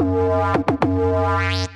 Wow.